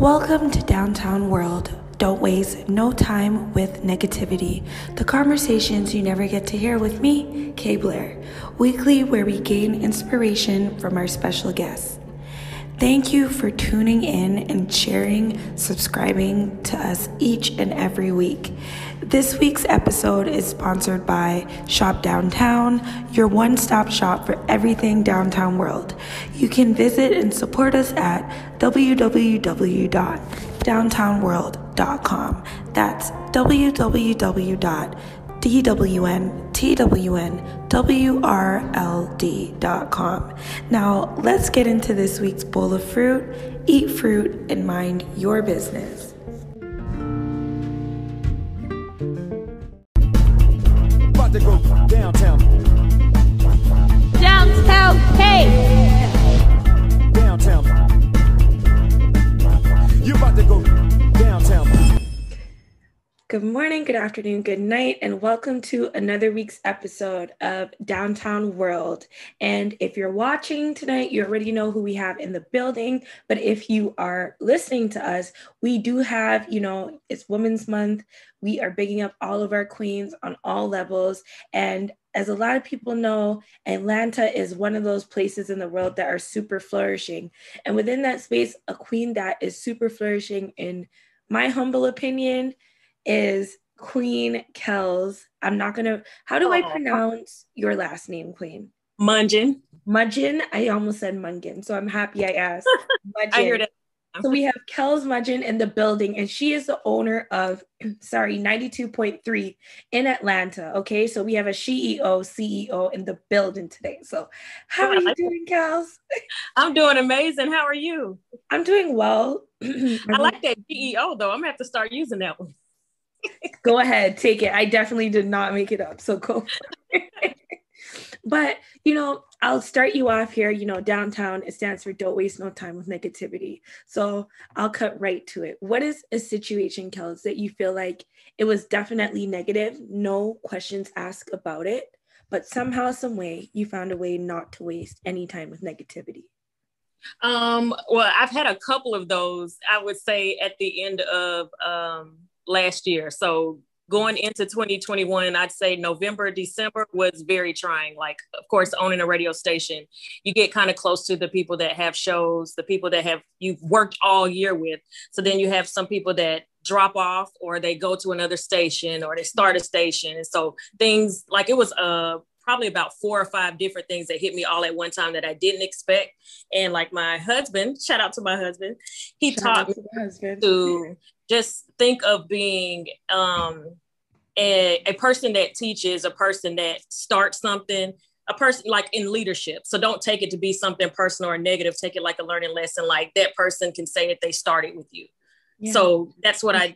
Welcome to Downtown World. Don't waste no time with negativity. The conversations you never get to hear with me, Kay Blair. Weekly, where we gain inspiration from our special guests. Thank you for tuning in and sharing, subscribing to us each and every week. This week's episode is sponsored by Shop Downtown, your one stop shop for everything downtown world. You can visit and support us at www.downtownworld.com. That's www.dwntwnwrld.com. Now, let's get into this week's bowl of fruit. Eat fruit and mind your business. Good morning, good afternoon, good night, and welcome to another week's episode of Downtown World. And if you're watching tonight, you already know who we have in the building. But if you are listening to us, we do have, you know, it's Women's Month. We are bigging up all of our queens on all levels. And as a lot of people know, Atlanta is one of those places in the world that are super flourishing. And within that space, a queen that is super flourishing, in my humble opinion, is Queen Kells. I'm not gonna. How do I oh. pronounce your last name, Queen? Mungin. Mudgeon. I almost said Mungin, so I'm happy I asked. I hear Mudgeon. that. So we have Kells Mudgeon in the building, and she is the owner of, sorry, 92.3 in Atlanta. Okay, so we have a CEO, CEO in the building today. So, how oh, are you doing, Kells? I'm doing amazing. How are you? I'm doing well. I like that GEO though. I'm gonna have to start using that one. Go ahead, take it. I definitely did not make it up, so go. but you know, I'll start you off here. You know, downtown it stands for "Don't waste no time with negativity." So I'll cut right to it. What is a situation, Kels, that you feel like it was definitely negative, no questions asked about it, but somehow, some way, you found a way not to waste any time with negativity? Um, well, I've had a couple of those, I would say at the end of um last year. So going into 2021, I'd say November, December was very trying. Like, of course, owning a radio station, you get kind of close to the people that have shows, the people that have you've worked all year with. So then you have some people that drop off or they go to another station or they start a station. And so things like it was uh probably about four or five different things that hit me all at one time that I didn't expect. And like my husband, shout out to my husband, he Shout taught me to to just think of being um, a, a person that teaches, a person that starts something, a person like in leadership. So don't take it to be something personal or negative. Take it like a learning lesson. Like that person can say that they started with you. Yeah. So that's what I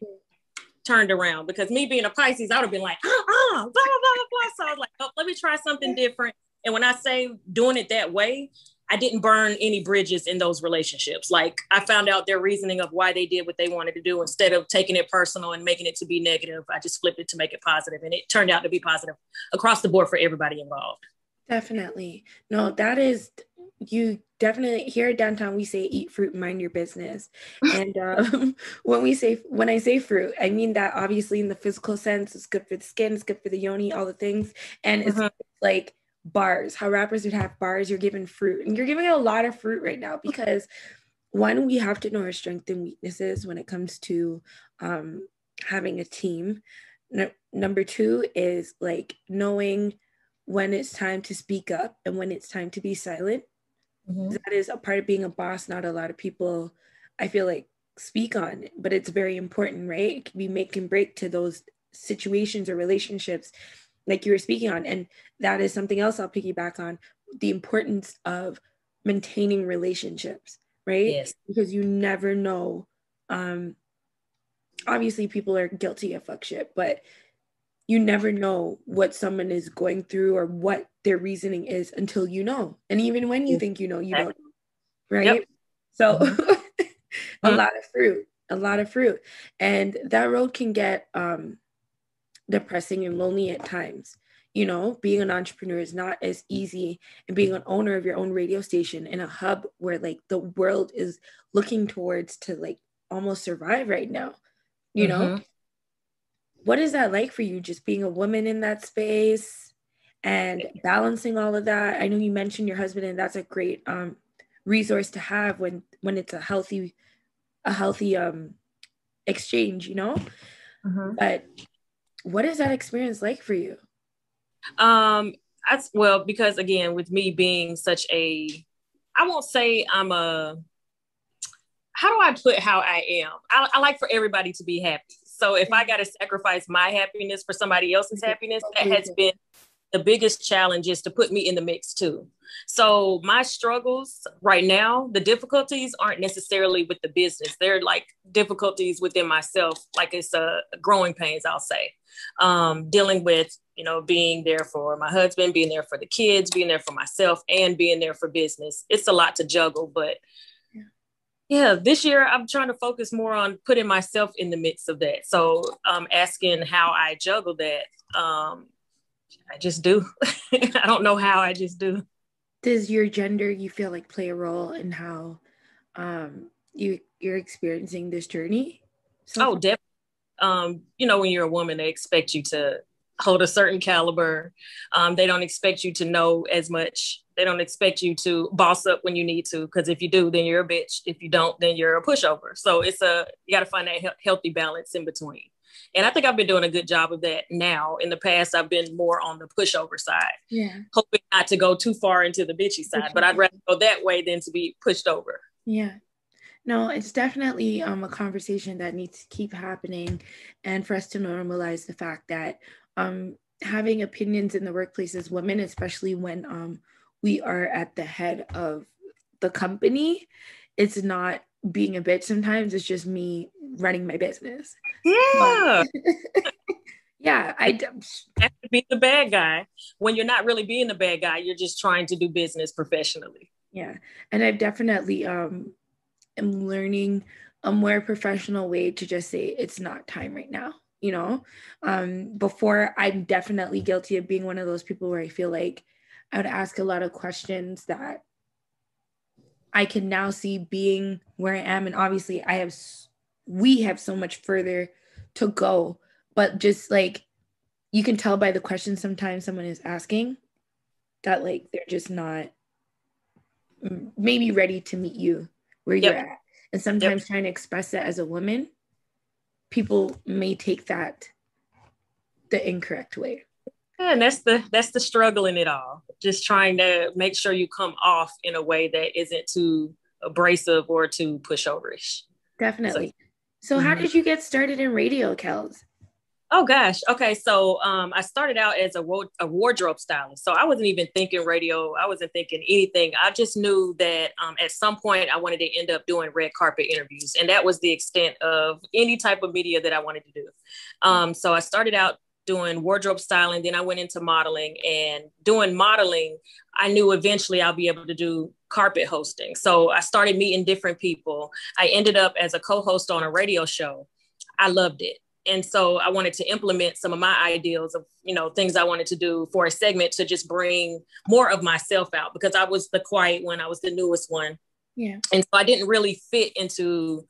turned around because me being a Pisces, I would have been like, ah, ah, blah, blah, blah. So I was like, oh, let me try something different. And when I say doing it that way, I didn't burn any bridges in those relationships. Like I found out their reasoning of why they did what they wanted to do instead of taking it personal and making it to be negative. I just flipped it to make it positive, and it turned out to be positive across the board for everybody involved. Definitely. No, that is you definitely here at downtown we say eat fruit mind your business. And um, when we say when I say fruit, I mean that obviously in the physical sense, it's good for the skin, it's good for the yoni, all the things. And it's Mhm. like bars, how rappers would have bars, you're giving fruit. And you're giving a lot of fruit right now because one, we have to know our strengths and weaknesses when it comes to um, having a team. No, number two is like knowing when it's time to speak up and when it's time to be silent. That is a part of being a boss. Not a lot of people, I feel like, speak on, but it's very important, right? It can be make and break to those situations or relationships like you were speaking on. And that is something else I'll piggyback on the importance of maintaining relationships, right? Yes. Because you never know. Um, obviously, people are guilty of fuck shit, but you never know what someone is going through or what their reasoning is until you know. And even when you think you know, you don't. Right. Yep. So a Mhm. lot of fruit, a lot of fruit. And that road can get um depressing and lonely at times. You know, being an entrepreneur is not as easy, and being an owner of your own radio station in a hub where like the world is looking towards to like almost survive right now you mm-hmm. know what is that like for you just being a woman in that space and balancing all of that? I know you mentioned your husband and that's a great um, resource to have when when it's a healthy a healthy um exchange you know? Mm-hmm. but what is that experience like for you? Um that's well because again with me being such a i won't say i'm a how do i put how i am? I, I like for everybody to be happy so if I got to sacrifice my happiness for somebody else's happiness, that has been the biggest challenge is to put me in the mix too. So my struggles right now, the difficulties aren't necessarily with the business. They're like difficulties within myself, like it's a uh, growing pains, I'll say. Um, dealing with, you know, being there for my husband, being there for the kids, being there for myself, and being there for business. It's a lot to juggle, but yeah this year i'm trying to focus more on putting myself in the midst of that. So um asking how i juggle that um i just do. I don't know how i just do. Does your gender you feel like play a role in how um you you're experiencing this journey? So oh definitely. Um you know when you're a woman they expect you to hold a certain caliber um, they don't expect you to know as much. They don't expect you to boss up when you need to because if you do then you're a bitch. If you don't then you're a pushover. So it's a you got to find that he- healthy balance in between. And i think i've been doing a good job of that now. In the past i've been more on the pushover side yeah. hoping not to go too far into the bitchy side but i'd rather go that way than to be pushed over. Yeah. No, it's definitely um, a conversation that needs to keep happening, and for us to normalize the fact that um, having opinions in the workplace as women, especially when um, we are at the head of the company. It's not being a bitch sometimes, it's just me running my business. Yeah. yeah, I have to be the bad guy. When you're not really being the bad guy, you're just trying to do business professionally. Yeah. And I've definitely um am learning a more professional way to just say it's not time right now you know um before i'm definitely guilty of being one of those people where i feel like I would ask a lot of questions that I can now see being where I am. And obviously, I have, we have so much further to go. But just like you can tell by the questions sometimes someone is asking that like they're just not maybe ready to meet you where yep. you're at. And sometimes yep. trying to express it as a woman, people may take that the incorrect way. And that's the that's the struggle in it all. Just trying to make sure you come off in a way that isn't too abrasive or too pushoverish. Definitely. So, so how mm-hmm. did you get started in radio kels oh gosh okay so um, i started out as a, a wardrobe stylist so i wasn't even thinking radio i wasn't thinking anything i just knew that um, at some point i wanted to end up doing red carpet interviews and that was the extent of any type of media that i wanted to do um, so i started out doing wardrobe styling. Then I went into modeling and doing modeling. I knew eventually I'll be able to do carpet hosting. So I started meeting different people. I ended up as a co host on a radio show. I loved it. And so I wanted to implement some of my ideals of, you know, things I wanted to do for a segment to just bring more of myself out because I was the quiet one, I was the newest one. Yeah. And so I didn't really fit into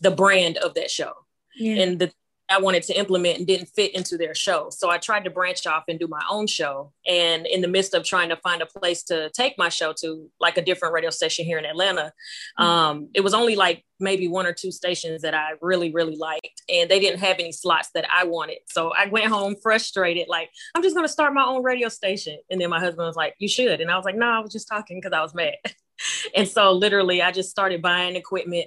the brand of that show. Yeah. And the I wanted to implement and didn't fit into their show. So I tried to branch off and do my own show. And in the midst of trying to find a place to take my show to, like a different radio station here in Atlanta, mm-hmm. um, it was only like maybe one or two stations that I really, really liked. And they didn't have any slots that I wanted. So I went home frustrated, like, I'm just going to start my own radio station. And then my husband was like, You should. And I was like, No, I was just talking because I was mad. and so literally, I just started buying equipment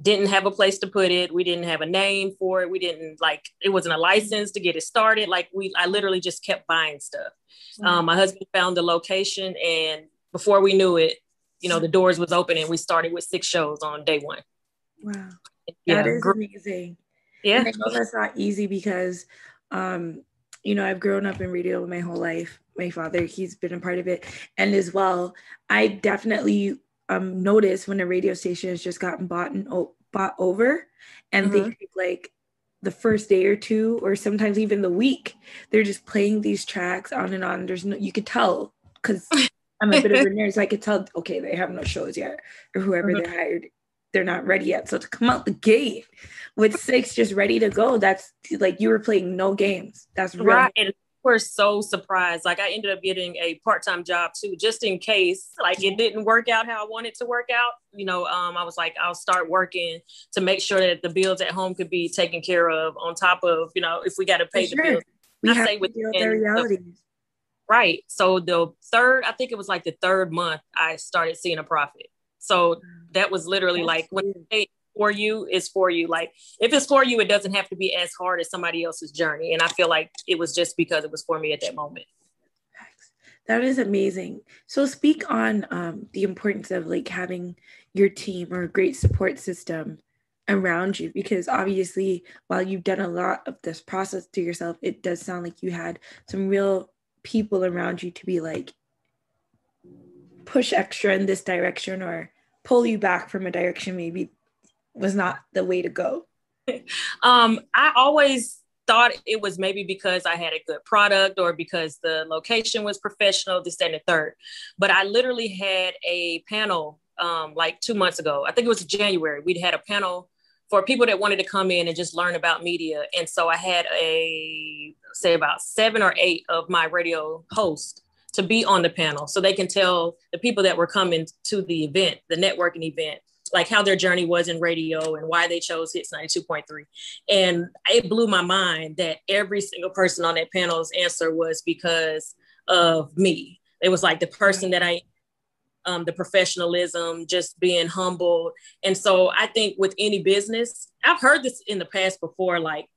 didn't have a place to put it. We didn't have a name for it. We didn't like it wasn't a license to get it started. Like we, I literally just kept buying stuff. Mm-hmm. Um, my husband found the location, and before we knew it, you know, the doors was open, and we started with six shows on day one. Wow, yeah, that is amazing. Yeah, and I know that's not easy because, um, you know, I've grown up in radio my whole life. My father, he's been a part of it, and as well, I definitely um notice when a radio station has just gotten bought and o- bought over and mm-hmm. they take like the first day or two or sometimes even the week they're just playing these tracks on and on there's no you could tell because i'm a bit of a nerd so i could tell okay they have no shows yet or whoever mm-hmm. they hired they're not ready yet. So to come out the gate with six just ready to go, that's like you were playing no games. That's right. And we're so surprised. Like I ended up getting a part-time job too, just in case like it didn't work out how I wanted to work out. You know, um, I was like, I'll start working to make sure that the bills at home could be taken care of on top of, you know, if we got to pay For the sure. bills. We I have to with their the- realities. Right. So the third, I think it was like the third month I started seeing a profit. So that was literally That's like when huge. I say for you is for you. Like if it's for you, it doesn't have to be as hard as somebody else's journey. And I feel like it was just because it was for me at that moment. That is amazing. So speak on um, the importance of like having your team or a great support system around you because obviously while you've done a lot of this process to yourself it does sound like you had some real people around you to be like push extra in this direction or pull you back from a direction maybe was not the way to go Um, I always thought it was maybe because I had a good product or because the location was professional, this, that, and the third. But I literally had a panel um, like two months ago. I think it was January. We'd had a panel for people that wanted to come in and just learn about media. And so I had a, say, about seven or eight of my radio hosts to be on the panel so they can tell the people that were coming to the event, the networking event, like how their journey was in radio and why they chose Hits 92.3. And it blew my mind that every single person on that panel's answer was because of me. It was like the person that I, um, the professionalism, just being humble. And so I think with any business, I've heard this in the past before, like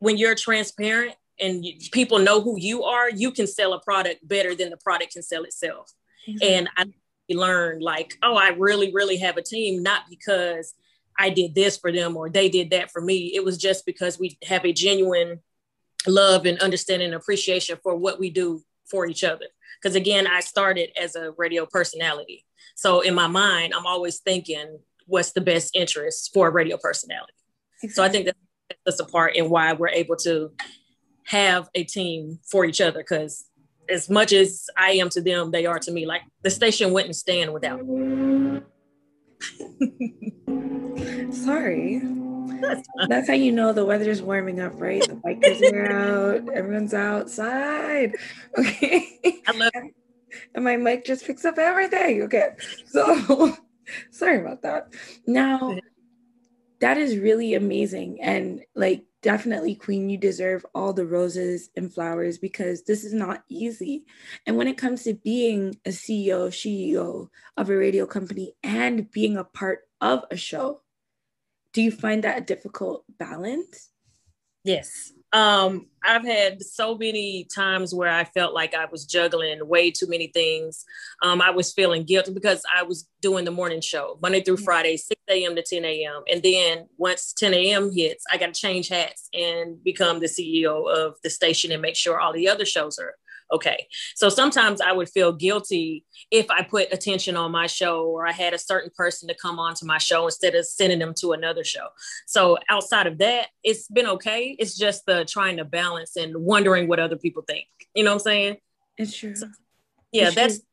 when you're transparent and you, people know who you are, you can sell a product better than the product can sell itself. And I learned like, oh, I really, really have a team, not because I did this for them or they did that for me. It was just because we have a genuine love and understanding and appreciation for what we do for each other. Because again, I started as a radio personality. So in my mind, I'm always thinking what's the best interest for a radio personality. So I think that sets us apart and why we're able to have a team for each other. Because as much as I am to them, they are to me. Like the station wouldn't stand without me. Sorry. That's how you know the weather's warming up, right? The bikers are out, everyone's outside. Okay. I love it. And my mic just picks up everything. Okay. So sorry about that. Now, that is really amazing. And like, definitely, Queen, you deserve all the roses and flowers because this is not easy. And when it comes to being a CEO, CEO of a radio company and being a part of a show, do you find that a difficult balance? Yes. Um, I've had so many times where I felt like I was juggling way too many things. Um, I was feeling guilty because I was doing the morning show Monday through Friday, 6 a.m. to 10 a.m. And then once 10 a.m. hits, I got to change hats and become the CEO of the station and make sure all the other shows are okay. So sometimes I would feel guilty if I put attention on my show or I had a certain person to come on to my show instead of sending them to another show. So outside of that, it's been okay. It's just the trying to balance and wondering what other people think. You know what I'm saying? It's true. Yeah, It's that's true.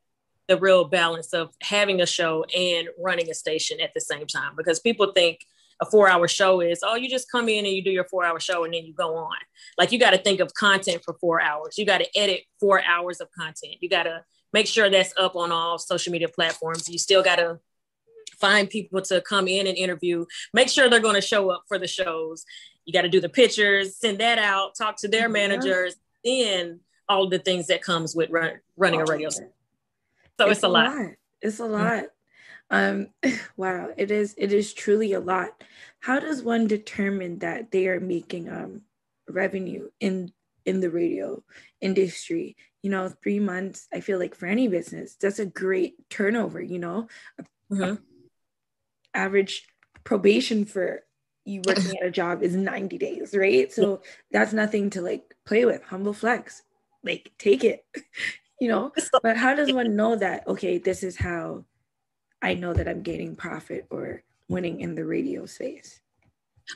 The real balance of having a show and running a station at the same time because people think a four hour show is oh you just come in and you do your four hour show and then you go on. Like you got to think of content for four hours. You got to edit four hours of content. You got to make sure that's up on all social media platforms. You still got to find people to come in and interview. Make sure they're going to show up for the shows. You got to do the pictures send that out talk to their Yeah. managers then all the things that comes with run, running a radio station so it's, a lot. Mm-hmm. It's a lot. Um, wow, it is. It is truly a lot. How does one determine that they are making um revenue in in the radio industry? You know, three months. I feel like for any business, that's a great turnover. You know, Mhm. average probation for you working at a job is 90 days, right? So that's nothing to like play with. Humble flex, like take it, you know. But how does one know that, okay, this is how I know that I'm gaining profit or winning in the radio space?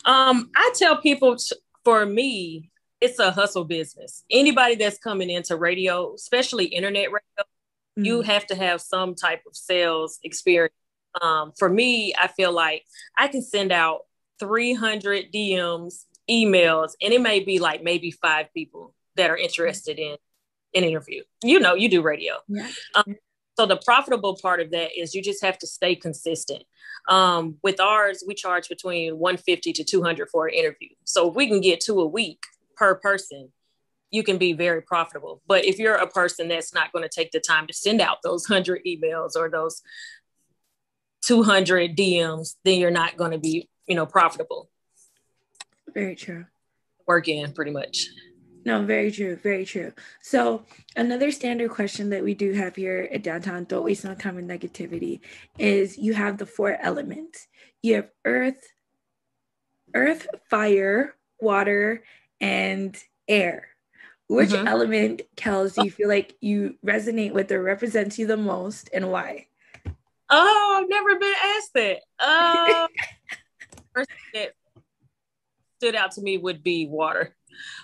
Um, I tell people t- for me, it's a hustle business. Anybody that's coming into radio, especially internet radio, you Mhm. have to have some type of sales experience Um, for me, I feel like I can send out 300 DMs, emails, and it may be like maybe five people that are interested in an interview. You know, you do radio. Yeah. Um, so the profitable part of that is you just have to stay consistent. Um, with ours, we charge between 150 to 200 for an interview. So if we can get two a week per person, you can be very profitable. But if you're a person that's not going to take the time to send out those 100 emails or those 200 DMs, then you're not going to be, you know, profitable. Very true. Work in pretty much. No, very true, very true. So another standard question that we do have here at downtown, don't waste no time with negativity, is you have the four elements. You have earth, earth, fire, water, and air. Which Mhm. element, Kels, do you feel like you resonate with or represents you the most and why? Oh, I've never been asked that. Uh, first thing that stood out to me would be water.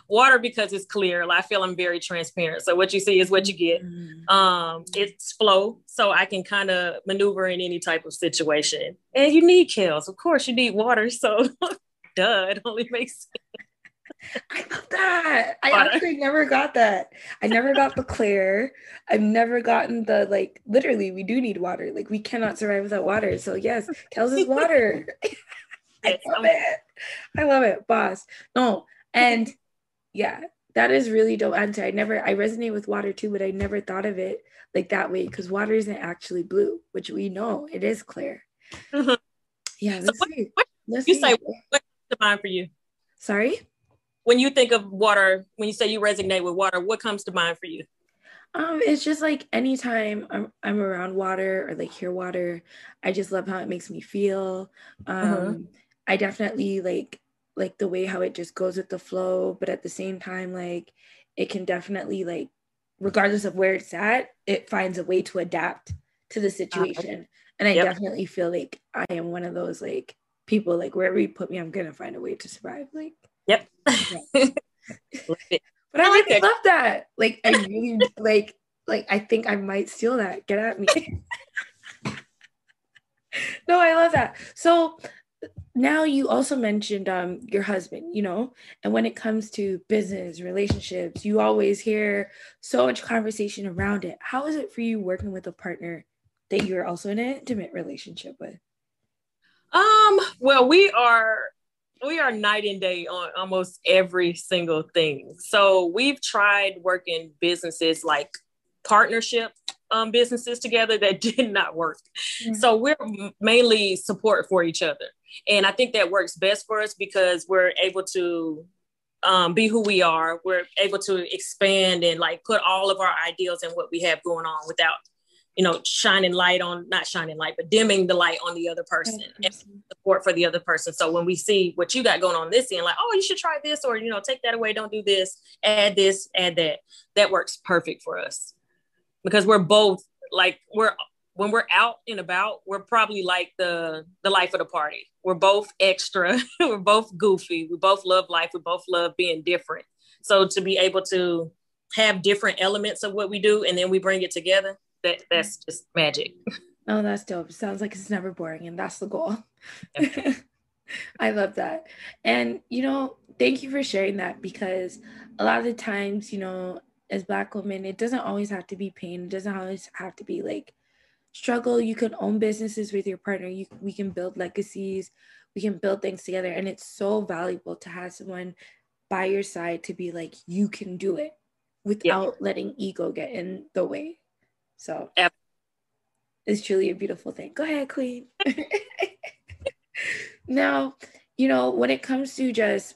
Water because it's clear. Like, I feel I'm very transparent. So what you see is what you get. Mm, Um, it's flow, so I can kind of maneuver in any type of situation. And you need kills, of course. You need water. So, duh, it only makes sense. I love that. I Water. actually never got that. I never got the clear. I've never gotten the like. Literally, we do need water. Like we cannot survive without water. So yes, Kels is water. I love it. I love it, boss. No, and yeah, that is really dope answer. I never. I resonate with water too, but I never thought of it like that way because water isn't actually blue, which we know it is clear. Mhm. Yeah, So what- what- you see. say what comes to mind for you? Sorry. When you think of water, when you say you resonate with water, what comes to mind for you? Um, it's just like anytime I'm I'm around water or like hear water, I just love how it makes me feel. Um, Mhm. I definitely like like the way how it just goes with the flow, but at the same time, like it can definitely like, regardless of where it's at, it finds a way to adapt to the situation. And I Yep. definitely feel like I am one of those like people like wherever you put me, I'm gonna find a way to survive. Like, Yep. but I like love that. Like I really like like I think I might steal that. Get at me. no, I love that. So now you also mentioned um your husband, you know, and when it comes to business, relationships, you always hear so much conversation around it. How is it for you working with a partner that you're also in an intimate relationship with? Um, well, we are we are night and day on almost every single thing. So we've tried working businesses like partnership um, businesses together that did not work. Yeah. So we're mainly support for each other, and I think that works best for us because we're able to um, be who we are. We're able to expand and like put all of our ideals and what we have going on without, you know, shining light on not shining light, but dimming the light on the other person and support for the other person. So when we see what you got going on this end, like, oh, you should try this, or you know, take that away, don't do this, add this, add that. That works perfect for us because we're both like we're when we're out and about, we're probably like the the life of the party. We're both extra, we're both goofy, we both love life, we both love being different. So to be able to have different elements of what we do and then we bring it together, that that's just magic. Oh, that's dope. Sounds like it's never boring, and that's the goal. I love that. And, you know, thank you for sharing that because a lot of the times, you know, as Black women, it doesn't always have to be pain. It doesn't always have to be like struggle. You can own businesses with your partner. You, we can build legacies. We can build things together. And it's so valuable to have someone by your side to be like, you can do it without letting ego get in the way. So Yep. it's truly a beautiful thing. Go ahead, Queen. now, you know, when it comes to just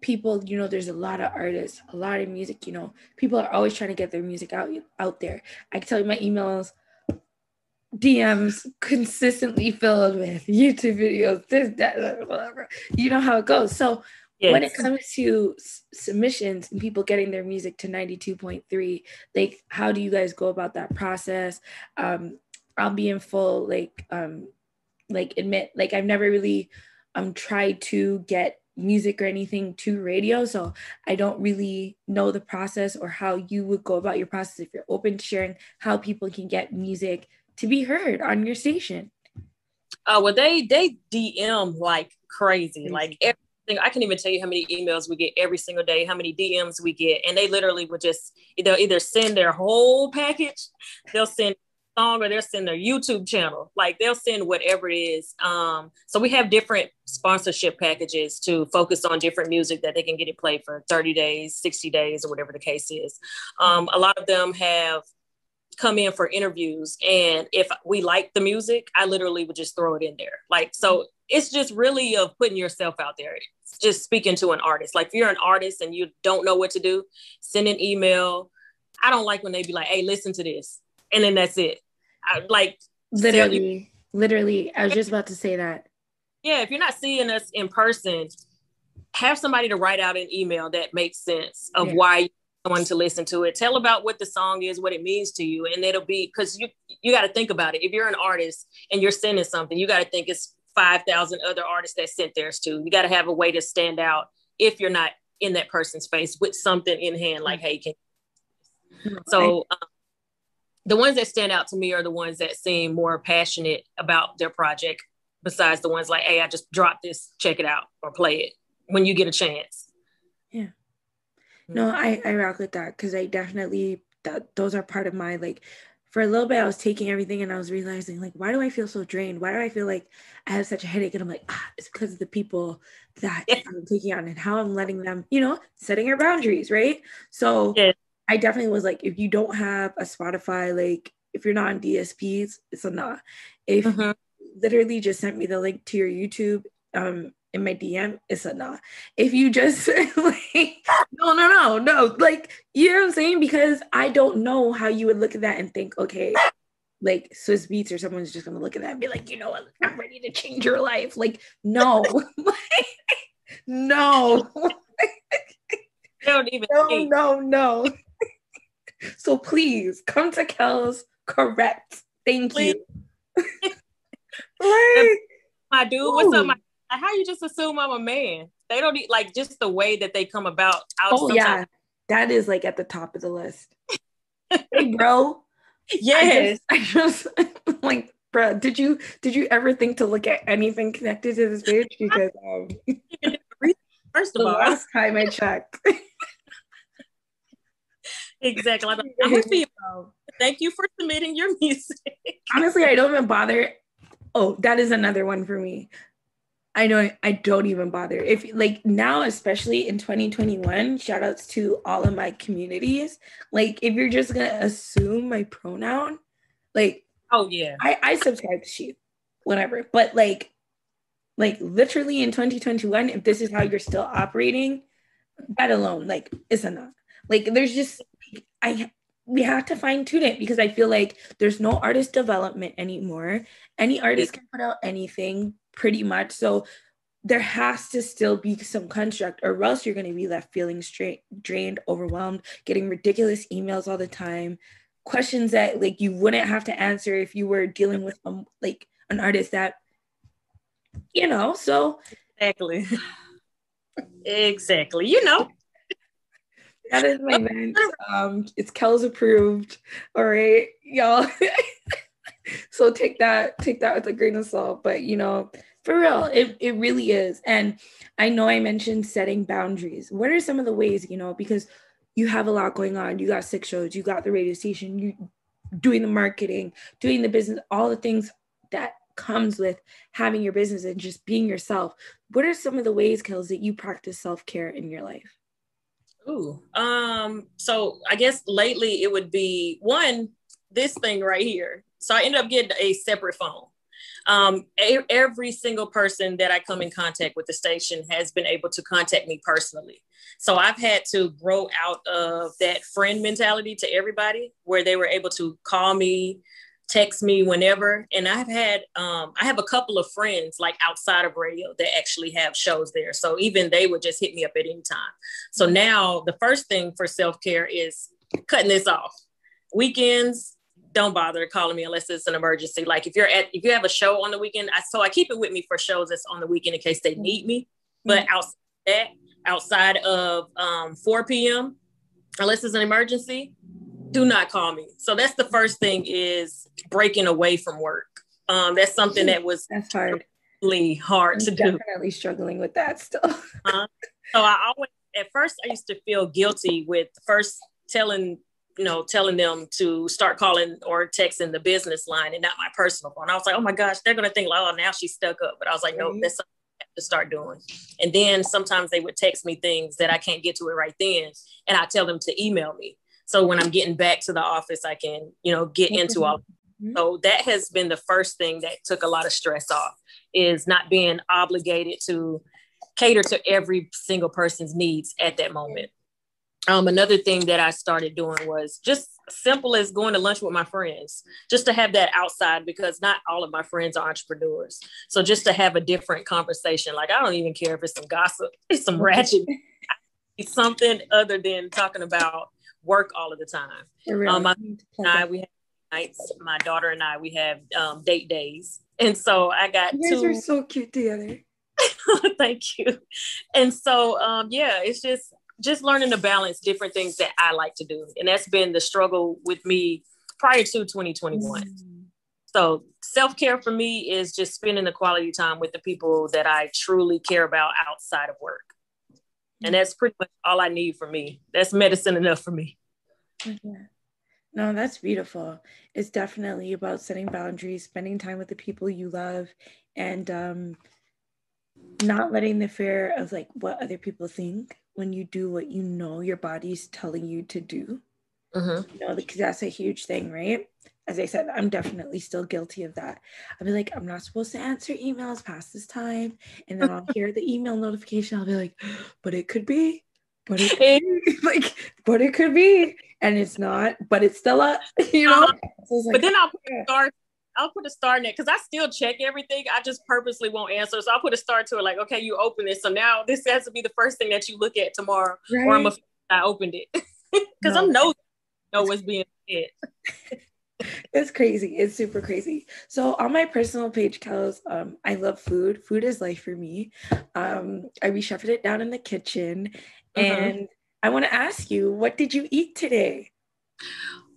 people, you know, there's a lot of artists, a lot of music, you know, people are always trying to get their music out out there. I can tell you my emails, DMs consistently filled with YouTube videos, this, that, whatever. You know how it goes. So when it comes to s- submissions and people getting their music to 92.3 like how do you guys go about that process um i'll be in full like um like admit like i've never really um tried to get music or anything to radio so i don't really know the process or how you would go about your process if you're open to sharing how people can get music to be heard on your station Uh, well, they they DM like crazy, mm-hmm. like everything. I can't even tell you how many emails we get every single day, how many DMs we get, and they literally would just they'll either send their whole package, they'll send song, or they'll send their YouTube channel. Like they'll send whatever it is. Um, so we have different sponsorship packages to focus on different music that they can get it played for 30 days, 60 days, or whatever the case is. Um, a lot of them have come in for interviews and if we like the music i literally would just throw it in there like so it's just really of putting yourself out there it's just speaking to an artist like if you're an artist and you don't know what to do send an email i don't like when they be like hey listen to this and then that's it like literally literally i was just about to say that yeah if you're not seeing us in person have somebody to write out an email that makes sense of yeah. why want to listen to it. Tell about what the song is, what it means to you, and it'll be because you you got to think about it. If you're an artist and you're sending something, you got to think it's five thousand other artists that sent theirs too. You got to have a way to stand out if you're not in that person's face with something in hand, like hey, can. So. Um, the ones that stand out to me are the ones that seem more passionate about their project besides the ones like hey i just dropped this check it out or play it when you get a chance yeah no, I I rock with that because I definitely that those are part of my like. For a little bit, I was taking everything and I was realizing like, why do I feel so drained? Why do I feel like I have such a headache? And I'm like, ah, it's because of the people that yeah. I'm taking on and how I'm letting them, you know, setting your boundaries, right? So yeah. I definitely was like, if you don't have a Spotify, like if you're not on DSPs, it's a nah. If mm-hmm. literally just sent me the link to your YouTube, um, in my DM, it's a nah. If you just like, no, no, no, no, like, you know what I'm saying? Because I don't know how you would look at that and think, okay, like Swizz Beatz or someone's just gonna look at that and be like, you know what, I'm ready to change your life. Like, no, no. don't even no, think. no, no. So please come to Kel's correct. Thank please. you. like, my dude, Ooh. what's up, my how you just assume I'm a man? They don't need like just the way that they come about. oh yeah, that is like at the top of the list. hey, bro. Yes, I just, I just like, bro. Did you did you ever think to look at anything connected to this page? Because um, first of all, last time I checked. Exactly. I'm, I'm Thank you for submitting your music. Honestly, I don't even bother. Oh, that is another one for me. I know I don't even bother. If like now, especially in 2021, shout outs to all of my communities. Like if you're just gonna assume my pronoun, like oh yeah. I, I subscribe to she, whatever. But like like literally in 2021, if this is how you're still operating, that alone, like is enough. Like there's just I we have to fine tune it because I feel like there's no artist development anymore. Any artist can put out anything pretty much. So there has to still be some construct, or else you're going to be left feeling straight, drained, overwhelmed, getting ridiculous emails all the time, questions that like you wouldn't have to answer if you were dealing with um like an artist that, you know. So exactly, exactly. You know, that is my vent. Um, it's Kel's approved. All right, y'all. so take that, take that with a grain of salt. But you know, for real, it, it really is. And I know I mentioned setting boundaries. What are some of the ways, you know, because you have a lot going on. You got six shows, you got the radio station, you doing the marketing, doing the business, all the things that comes with having your business and just being yourself. What are some of the ways, Kels, that you practice self-care in your life? Ooh, um, so I guess lately it would be one, this thing right here. So I ended up getting a separate phone um, a- every single person that I come in contact with the station has been able to contact me personally. So I've had to grow out of that friend mentality to everybody where they were able to call me, text me whenever. And I've had, um, I have a couple of friends like outside of radio that actually have shows there. So even they would just hit me up at any time. So now the first thing for self care is cutting this off. Weekends, don't bother calling me unless it's an emergency. Like if you're at if you have a show on the weekend, I so I keep it with me for shows that's on the weekend in case they need me. But mm-hmm. outside that, outside of um, 4 p.m., unless it's an emergency, do not call me. So that's the first thing is breaking away from work. Um, that's something that was that's hard. Really hard I'm to definitely do. Definitely struggling with that still. Uh, so I always, at first, I used to feel guilty with first telling you know, telling them to start calling or texting the business line and not my personal phone. I was like, oh my gosh, they're gonna think, like, oh, now she's stuck up. But I was like, no, that's something I have to start doing. And then sometimes they would text me things that I can't get to it right then, and I tell them to email me. So when I'm getting back to the office, I can, you know, get into all. Mm-hmm. So that has been the first thing that took a lot of stress off is not being obligated to cater to every single person's needs at that moment. Um, another thing that I started doing was just simple as going to lunch with my friends, just to have that outside because not all of my friends are entrepreneurs. So just to have a different conversation, like I don't even care if it's some gossip, it's some ratchet, it's something other than talking about work all of the time. Um, my, I, we have nights, my daughter and I, we have um, date days. And so I got you guys two. are so cute together. Thank you. And so, um, yeah, it's just just learning to balance different things that I like to do. And that's been the struggle with me prior to 2021. Mm. So self care for me is just spending the quality time with the people that I truly care about outside of work. And that's pretty much all I need for me. That's medicine enough for me. Yeah. No, that's beautiful. It's definitely about setting boundaries, spending time with the people you love, and um, not letting the fear of like what other people think when you do what you know your body's telling you to do. Mm-hmm. You know, because that's a huge thing, right? As I said, I'm definitely still guilty of that. I'll be like, I'm not supposed to answer emails past this time. And then I'll hear the email notification. I'll be like, but it could be, but it could be. like, but it could be. And it's not, but it's still up, you know? Uh-huh. So like, but then I'll put a star, I'll put a star in it because I still check everything. I just purposely won't answer. So I'll put a star to it, like, okay, you open it. So now this has to be the first thing that you look at tomorrow. Right. Or I'm a, I opened it. Because no. I'm no know what's being said. It's crazy. It's super crazy. So on my personal page, Kels, um, I love food. Food is life for me. Um, I reshuffled it down in the kitchen, uh-huh. and I want to ask you, what did you eat today?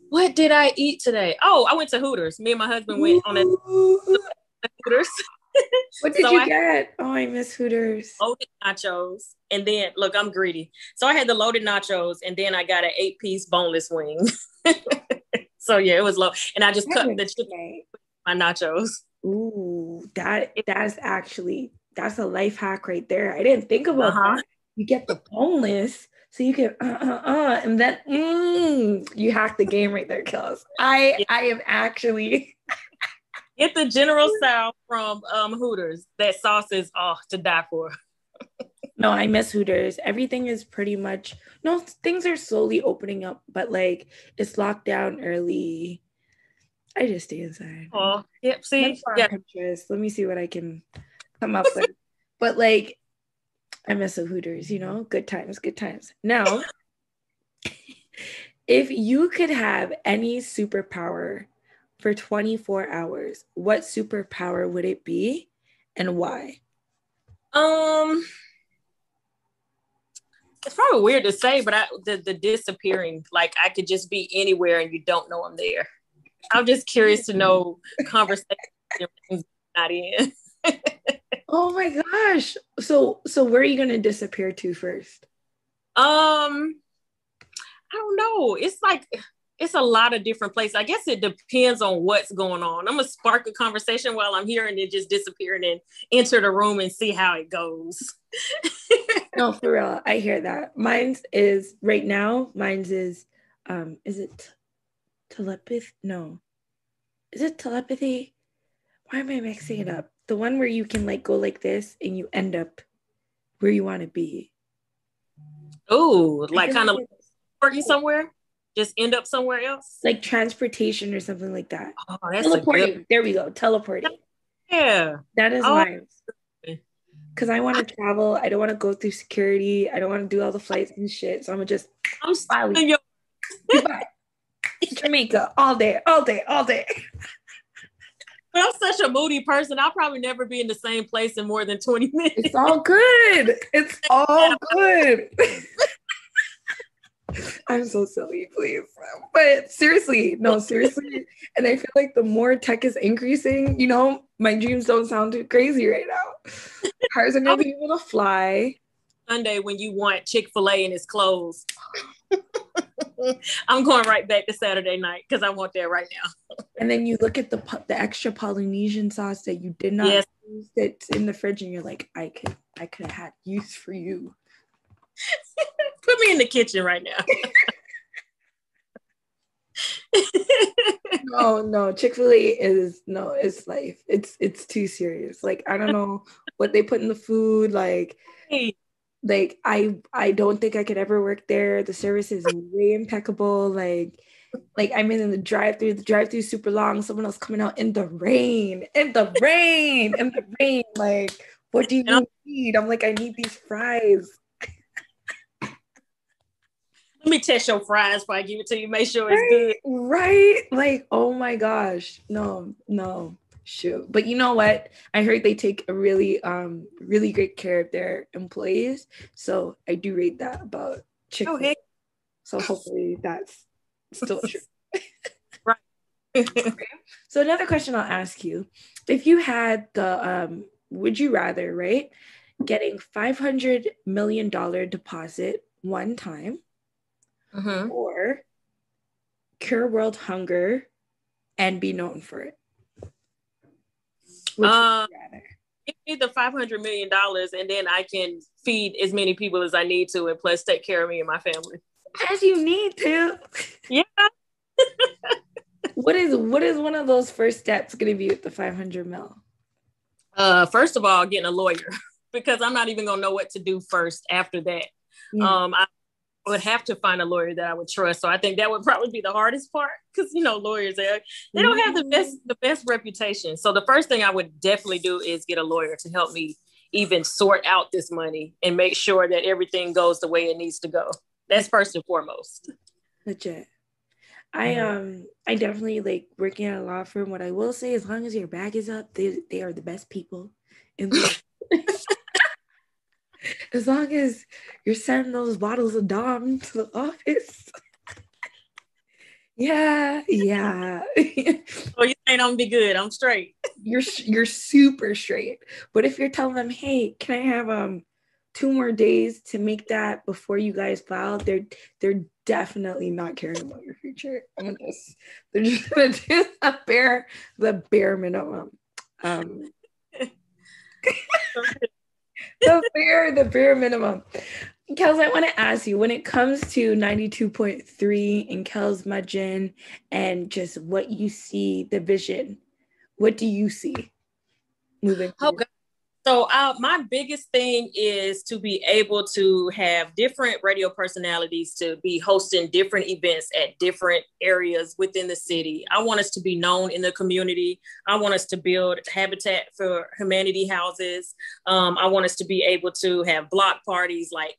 What did I eat today? Oh, I went to Hooters. Me and my husband went on a Hooters. what did so you I, get? Oh, I miss Hooters. Loaded nachos, and then look, I'm greedy. So I had the loaded nachos, and then I got an eight piece boneless wing. so yeah, it was low, and I just that cut the chicken my nachos. Ooh, that that's actually that's a life hack right there. I didn't think about uh-huh. that. You get the boneless, so you can uh uh uh, and then mm, you hack the game right there, Kels. I yeah. I am actually get the General Tso from um, Hooters. That sauce is oh to die for. No, I miss Hooters. Everything is pretty much no things are slowly opening up, but like it's locked down early. I just stay inside. Oh, yep. See, yeah. Pinterest. Let me see what I can come up with. but like, I miss the Hooters. You know, good times, good times. Now, if you could have any superpower for 24 hours, what superpower would it be and why? Um, it's probably weird to say, but I, the the disappearing, like I could just be anywhere and you don't know I'm there. I'm just curious to know conversations not in. oh my gosh! So so where are you gonna disappear to first? Um, I don't know. It's like it's a lot of different places. I guess it depends on what's going on. I'm gonna spark a conversation while I'm here and then just disappear and then enter the room and see how it goes. no, for real. I hear that. Mine's is right now, mine's is um is it telepathy? No. Is it telepathy? Why am I mixing it up? The one where you can like go like this and you end up where you want to be. Oh, like kind of working somewhere? just end up somewhere else? Like transportation or something like that. Oh, that's teleporting. Good... There we go. Teleporting. Yeah. That is oh. mine. Cause I want to travel. I don't want to go through security. I don't want to do all the flights and shit. So I'm gonna just I'm smiling. Your- Goodbye. Jamaica all day, all day, all day. But I'm such a moody person. I'll probably never be in the same place in more than 20 minutes. It's all good. It's all good. I'm so silly, please. But seriously, no, seriously. and I feel like the more tech is increasing, you know, my dreams don't sound too crazy right now. Cars are gonna be able to fly. Sunday when you want Chick fil A and it's closed. I'm going right back to Saturday night because I want that right now. and then you look at the the extra Polynesian sauce that you did not yes. use that's in the fridge, and you're like, I could I could have had use for you. Put me in the kitchen right now. no, no, Chick-fil-A is no, it's life. It's it's too serious. Like I don't know what they put in the food. Like like I I don't think I could ever work there. The service is way impeccable. Like like I'm in the drive-through. The drive-through super long. Someone else coming out in the rain, in the rain, in the rain. Like, what do you need? I'm like, I need these fries. Let me test your fries before I give it to you. Make sure it's right, good. Right? Like, oh my gosh. No, no shoot but you know what i heard they take a really um really great care of their employees so i do rate that about oh, hey. so hopefully that's still true right so another question i'll ask you if you had the um would you rather right getting 500 million dollar deposit one time mm-hmm. or cure world hunger and be known for it um, give me the five hundred million dollars, and then I can feed as many people as I need to, and plus take care of me and my family. As you need to. Yeah. what is what is one of those first steps going to be with the five hundred mil? Uh, first of all, getting a lawyer because I'm not even gonna know what to do first after that. Yeah. Um, I would have to find a lawyer that I would trust. So I think that would probably be the hardest part because you know lawyers they, they don't have the best the best reputation. So the first thing I would definitely do is get a lawyer to help me even sort out this money and make sure that everything goes the way it needs to go. That's first and foremost. Legit. I um I definitely like working at a law firm. What I will say, as long as your back is up, they they are the best people in the as long as you're sending those bottles of Dom to the office. yeah, yeah. well, you ain't gonna be good. I'm straight. You're you're super straight. But if you're telling them, hey, can I have um two more days to make that before you guys file, they're they're definitely not caring about your future. I'm just they're just gonna do the bare the bare minimum. Um the bare, the bare minimum. Kels, I want to ask you when it comes to 92.3 and Kels Mudgeon and just what you see, the vision, what do you see moving forward? So uh, my biggest thing is to be able to have different radio personalities to be hosting different events at different areas within the city. I want us to be known in the community. I want us to build Habitat for Humanity houses. Um, I want us to be able to have block parties, like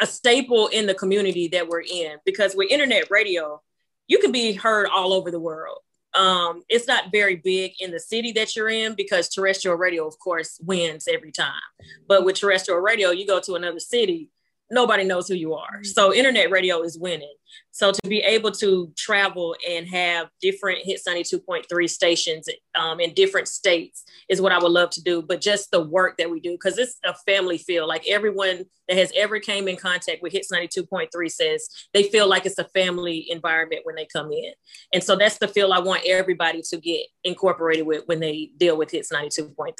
a staple in the community that we're in. Because with internet radio, you can be heard all over the world um, it's not very big in the city that you're in because terrestrial radio, of course, wins every time. But with terrestrial radio, you go to another city, nobody knows who you are. So internet radio is winning. So to be able to travel and have different Hits 92.3 stations um, in different states is what I would love to do. But just the work that we do, because it's a family feel. Like everyone that has ever came in contact with Hits 92.3 says they feel like it's a family environment when they come in. And so that's the feel I want everybody to get incorporated with when they deal with Hits 92.3.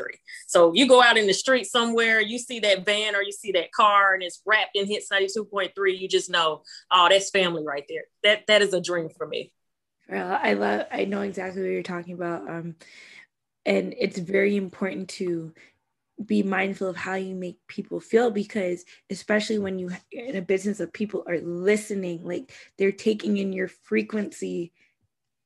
So you go out in the street somewhere, you see that van or you see that car and it's wrapped in Hits 92.3, you just know, oh, that's family right there. That that is a dream for me. Well, I love I know exactly what you're talking about. Um and it's very important to be mindful of how you make people feel because especially when you in a business of people are listening like they're taking in your frequency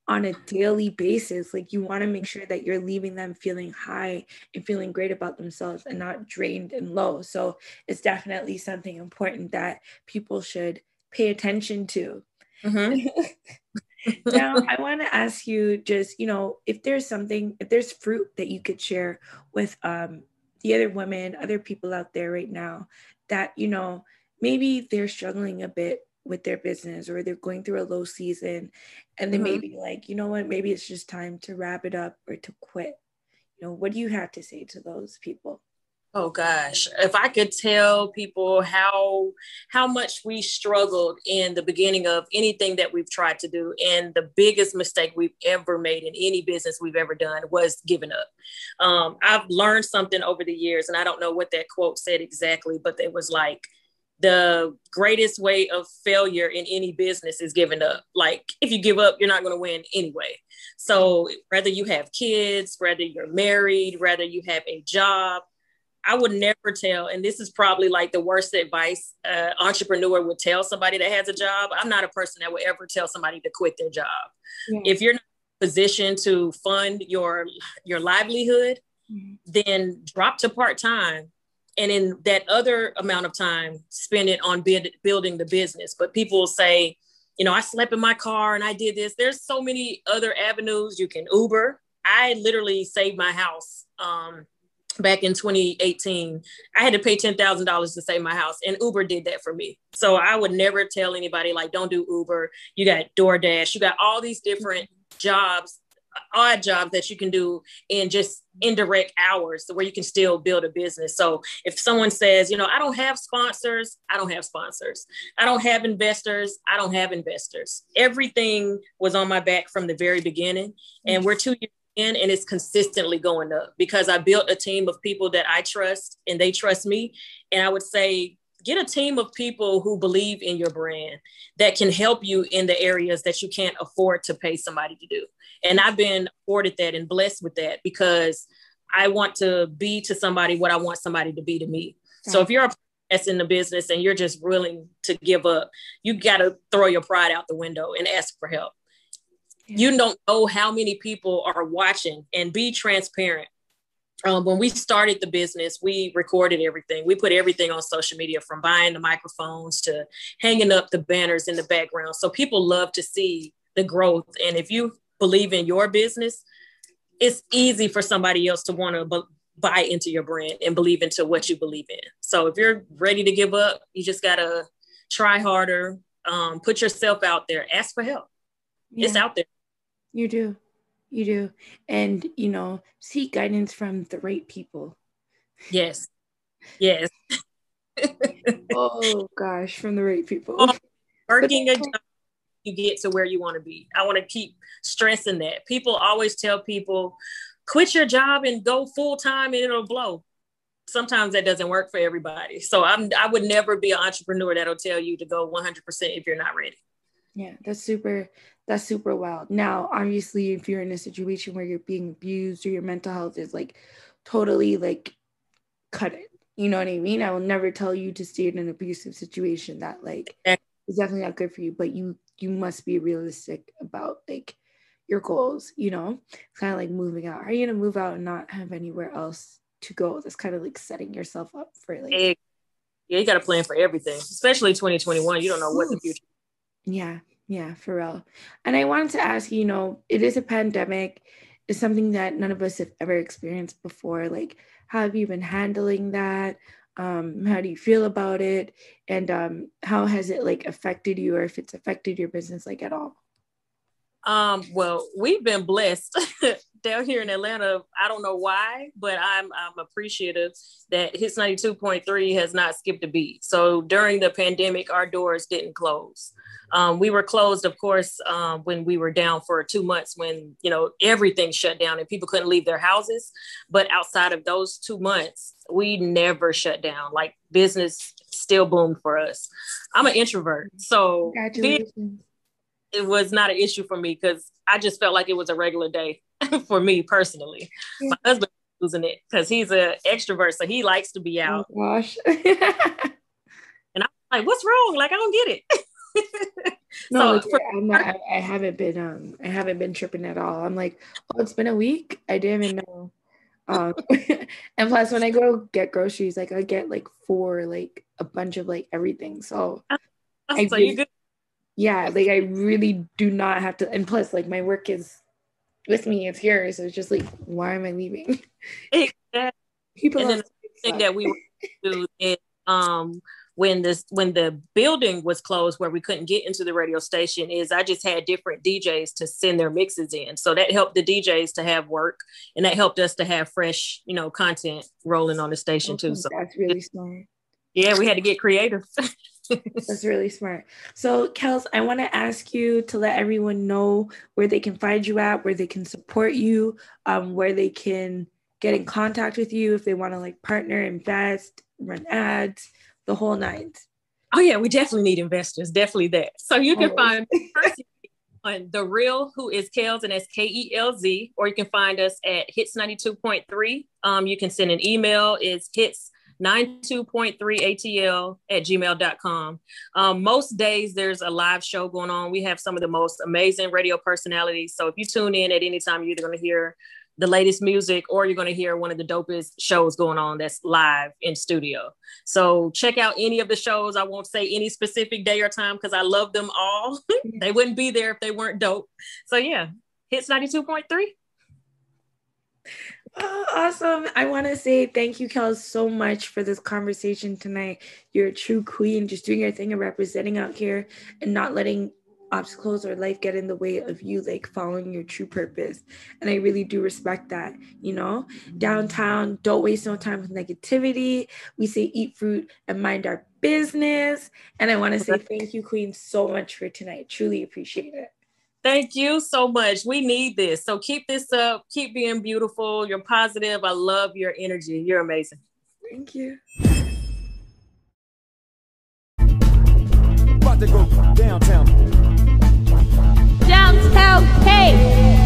on a daily basis like you want to make sure that you're leaving them feeling high and feeling great about themselves and not drained and low so it's definitely something important that people should pay attention to mm-hmm. now i want to ask you just you know if there's something if there's fruit that you could share with um, the other women other people out there right now that you know maybe they're struggling a bit with their business or they're going through a low season and they mm-hmm. may be like, you know what, maybe it's just time to wrap it up or to quit. You know, what do you have to say to those people? Oh gosh, if I could tell people how how much we struggled in the beginning of anything that we've tried to do, and the biggest mistake we've ever made in any business we've ever done was giving up. Um, I've learned something over the years, and I don't know what that quote said exactly, but it was like the greatest way of failure in any business is giving up. Like if you give up, you're not going to win anyway. So whether you have kids, whether you're married, whether you have a job I would never tell, and this is probably like the worst advice uh, entrepreneur would tell somebody that has a job. I'm not a person that would ever tell somebody to quit their job. Yeah. If you're not positioned to fund your your livelihood, mm-hmm. then drop to part time, and in that other amount of time, spend it on build, building the business. But people will say, you know, I slept in my car and I did this. There's so many other avenues you can Uber. I literally saved my house. Um, back in 2018 i had to pay $10000 to save my house and uber did that for me. So i would never tell anybody like don't do uber. You got doordash. You got all these different jobs odd jobs that you can do in just indirect hours where you can still build a business. So if someone says you know i don't have sponsors i don't have sponsors. I don't have investors i don't have investors. Everything was on my back from the very beginning and we're two years in and it's consistently going up because I built a team of people that I trust and they trust me. And I would say, get a team of people who believe in your brand that can help you in the areas that you can't afford to pay somebody to do. And I've been afforded that and blessed with that because I want to be to somebody what I want somebody to be to me. So if you're a that's in the business and you're just willing to give up, you got to throw your pride out the window and ask for help you don't know how many people are watching and be transparent. Um, when we started the business we recorded everything. We put everything on social media from buying the microphones to hanging up the banners in the background. So people love to see the growth. And if you believe in your business it's easy for somebody else to want to b- buy into your brand and believe into what you believe in. So if you're ready to give up you just gotta try harder. Um, put yourself out there. Ask for help. Yeah. it's out there you do. You do. And, you know, seek guidance from the right people. Yes. Yes. oh, gosh, from the right people. Oh, working a job, you get to where you want to be. I want to keep stressing that. People always tell people, quit your job and go full time and it'll blow. Sometimes that doesn't work for everybody. So I'm I would never be an entrepreneur that'll tell you to go 100% if you're not ready. Yeah, that's super that's super wild. Now, obviously, if you're in a situation where you're being abused or your mental health is like totally like cut it. You know what I mean? I will never tell you to stay in an abusive situation that like is definitely not good for you, but you you must be realistic about like your goals, you know? It's Kind of like moving out. Are you gonna move out and not have anywhere else to go? That's kind of like setting yourself up for like yeah, you got to plan for everything, especially 2021. You don't know what the future. Yeah, yeah, for real. And I wanted to ask you, know, it is a pandemic. It's something that none of us have ever experienced before. Like, how have you been handling that? Um, how do you feel about it? And um, how has it like affected you or if it's affected your business like at all? Um, well, we've been blessed down here in Atlanta. I don't know why, but I'm I'm appreciative that Hits 92.3 has not skipped a beat. So during the pandemic, our doors didn't close. Um, we were closed, of course, um, when we were down for two months when, you know, everything shut down and people couldn't leave their houses. But outside of those two months, we never shut down. Like business still boomed for us. I'm an introvert. So it was not an issue for me because I just felt like it was a regular day for me personally. Yeah. My husband was losing it because he's an extrovert, so he likes to be out. Oh, gosh. and I'm like, what's wrong? Like, I don't get it. no, so, for- I'm not, I, haven't been um I haven't been tripping at all. I'm like, oh, it's been a week. I didn't even know. Um, and plus, when I go get groceries, like I get like four, like a bunch of like everything. So, oh, I so really, yeah, like I really do not have to. And plus, like my work is with me; it's here. So it's just like, why am I leaving? Exactly. People. And then the thing that we do is um when this when the building was closed where we couldn't get into the radio station is I just had different DJs to send their mixes in. So that helped the DJs to have work and that helped us to have fresh, you know, content rolling on the station too. So that's really smart. Yeah, we had to get creative. That's really smart. So, Kels, I want to ask you to let everyone know where they can find you at, where they can support you, um, where they can get in contact with you if they want to like partner, invest, run ads, the whole night. Oh yeah, we definitely need investors. Definitely that. So you can find on the real who is Kelz and that's K E L Z, or you can find us at Hits ninety two point three. Um, you can send an email. It's hits 92.3 atl at gmail.com um, most days there's a live show going on we have some of the most amazing radio personalities so if you tune in at any time you're either going to hear the latest music or you're going to hear one of the dopest shows going on that's live in studio. So check out any of the shows. I won't say any specific day or time because i love them all. They wouldn't be there if they weren't dope. So yeah hits 92.3 Oh, awesome. I want to say thank you, Kel, so much for this conversation tonight. You're a true queen, just doing your thing and representing out here and not letting obstacles or life get in the way of you like following your true purpose and i really do respect that you know mm-hmm. downtown don't waste no time with negativity we say eat fruit and mind our business and i want to say thank you queen so much for tonight truly appreciate it Thank you so much. We need this. So keep this up. Keep being beautiful. You're positive. I love your energy. You're amazing. Thank you. About to go downtown hey.